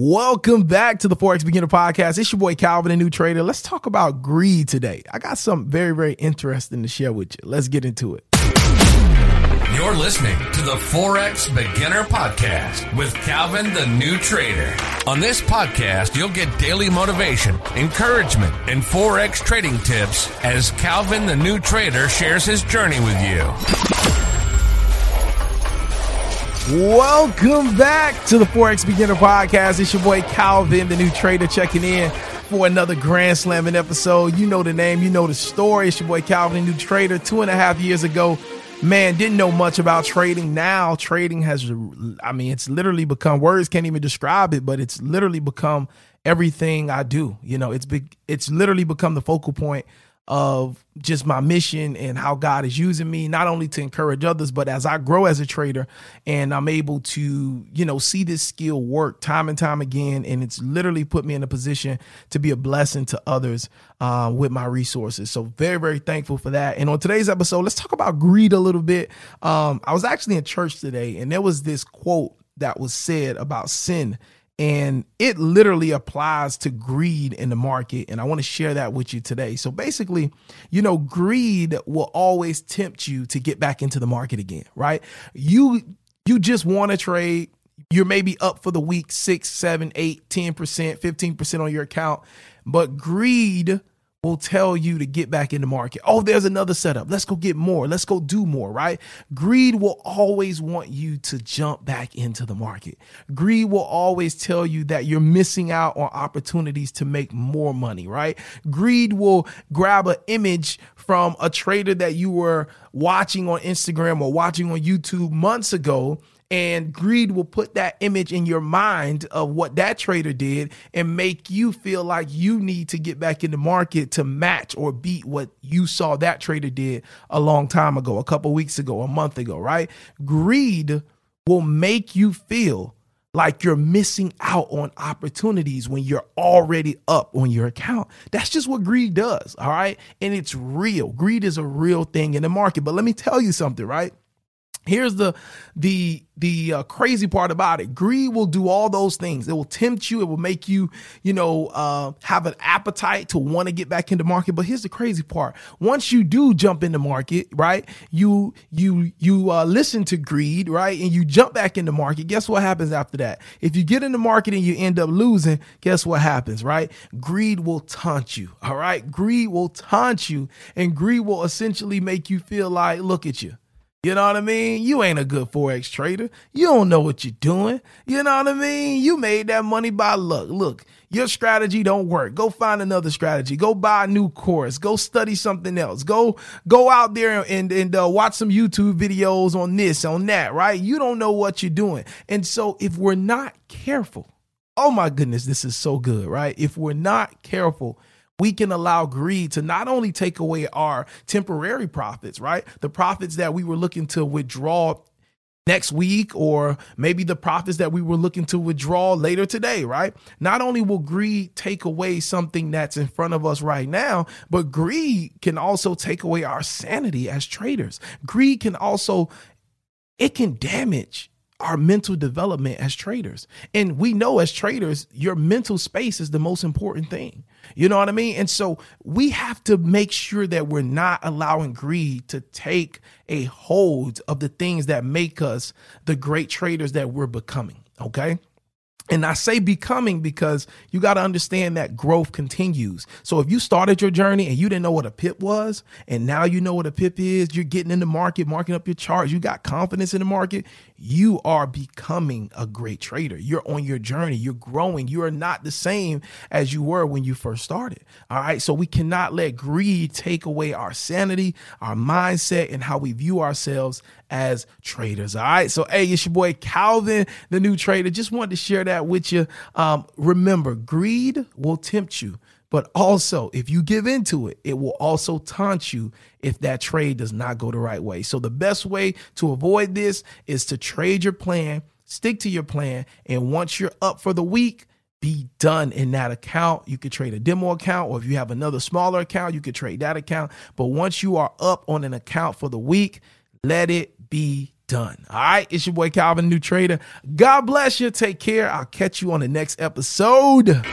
Welcome back to the Forex Beginner Podcast. It's your boy Calvin, a new trader. Let's talk about greed today. I got something very, very interesting to share with you. Let's get into it. You're listening to the Forex Beginner Podcast with Calvin, the new trader. On this podcast, you'll get daily motivation, encouragement, and Forex trading tips as Calvin, the new trader, shares his journey with you. Welcome back to the Forex Beginner Podcast. It's your boy Calvin, the new trader, checking in for another Grand Slamming episode. You know the name, you know the story. It's your boy Calvin, the new trader. Two and a half years ago, man, didn't know much about trading. Now, trading has, I mean, it's literally become words can't even describe it, but it's literally become everything I do. You know, it's big, it's literally become the focal point of just my mission and how God is using me, not only to encourage others, but as I grow as a trader and I'm able to, you know, see this skill work time and time again. And it's literally put me in a position to be a blessing to others uh, with my resources. So, very, very thankful for that. And on today's episode, let's talk about greed a little bit. Um, I was actually in church today and there was this quote that was said about sin and it literally applies to greed in the market and i want to share that with you today. So basically you know greed will always tempt you to get back into the market again right? You you just want to trade. You're maybe up for the week six seven eight ten percent 15% on your account. But greed will tell you to get back in the market. Oh, there's another setup. Let's go get more. Let's go do more, right? Greed will always want you to jump back into the market. Greed will always tell you that you're missing out on opportunities to make more money, right? Greed will grab an image from a trader that you were watching on Instagram or watching on YouTube months ago and greed will put that image in your mind of what that trader did and make you feel like you need to get back in the market to match or beat what you saw that trader did a long time ago, a couple weeks ago, a month ago, right? Greed will make you feel like you're missing out on opportunities when you're already up on your account. That's just what greed does, all right? And it's real. Greed is a real thing in the market. But let me tell you something, right? Here's the the the uh, crazy part about it. Greed will do all those things. It will tempt you. It will make you, you know, uh, have an appetite to want to get back into market. But here's the crazy part. Once you do jump in the market, right? You you you uh, listen to greed, right? And you jump back in the market. Guess what happens after that? If you get in the market and you end up losing, guess what happens, right? Greed will taunt you. All right. Greed will taunt you, and greed will essentially make you feel like, look at you you know what I mean? You ain't a good Forex trader. You don't know what you're doing. You know what I mean? You made that money by luck. Look, your strategy don't work. Go find another strategy. Go buy a new course. Go study something else. Go go out there and and uh, watch some YouTube videos on this, on that, right? You don't know what you're doing. And so if we're not careful, oh my goodness, this is so good, right? If we're not careful, we can allow greed to not only take away our temporary profits, right? The profits that we were looking to withdraw next week or maybe the profits that we were looking to withdraw later today, right? Not only will greed take away something that's in front of us right now, but greed can also take away our sanity as traders. Greed can also it can damage our mental development as traders. And we know as traders, your mental space is the most important thing. You know what I mean? And so we have to make sure that we're not allowing greed to take a hold of the things that make us the great traders that we're becoming. Okay. And I say becoming because you got to understand that growth continues. So if you started your journey and you didn't know what a pip was, and now you know what a pip is, you're getting in the market, marking up your charts, you got confidence in the market, you are becoming a great trader. You're on your journey, you're growing. You are not the same as you were when you first started. All right. So we cannot let greed take away our sanity, our mindset, and how we view ourselves as traders. All right. So, hey, it's your boy Calvin, the new trader. Just wanted to share that with you. Um, remember, greed will tempt you. But also, if you give into it, it will also taunt you if that trade does not go the right way. So, the best way to avoid this is to trade your plan, stick to your plan, and once you're up for the week, be done in that account. You could trade a demo account, or if you have another smaller account, you could trade that account. But once you are up on an account for the week, let it be done. All right. It's your boy Calvin, new trader. God bless you. Take care. I'll catch you on the next episode.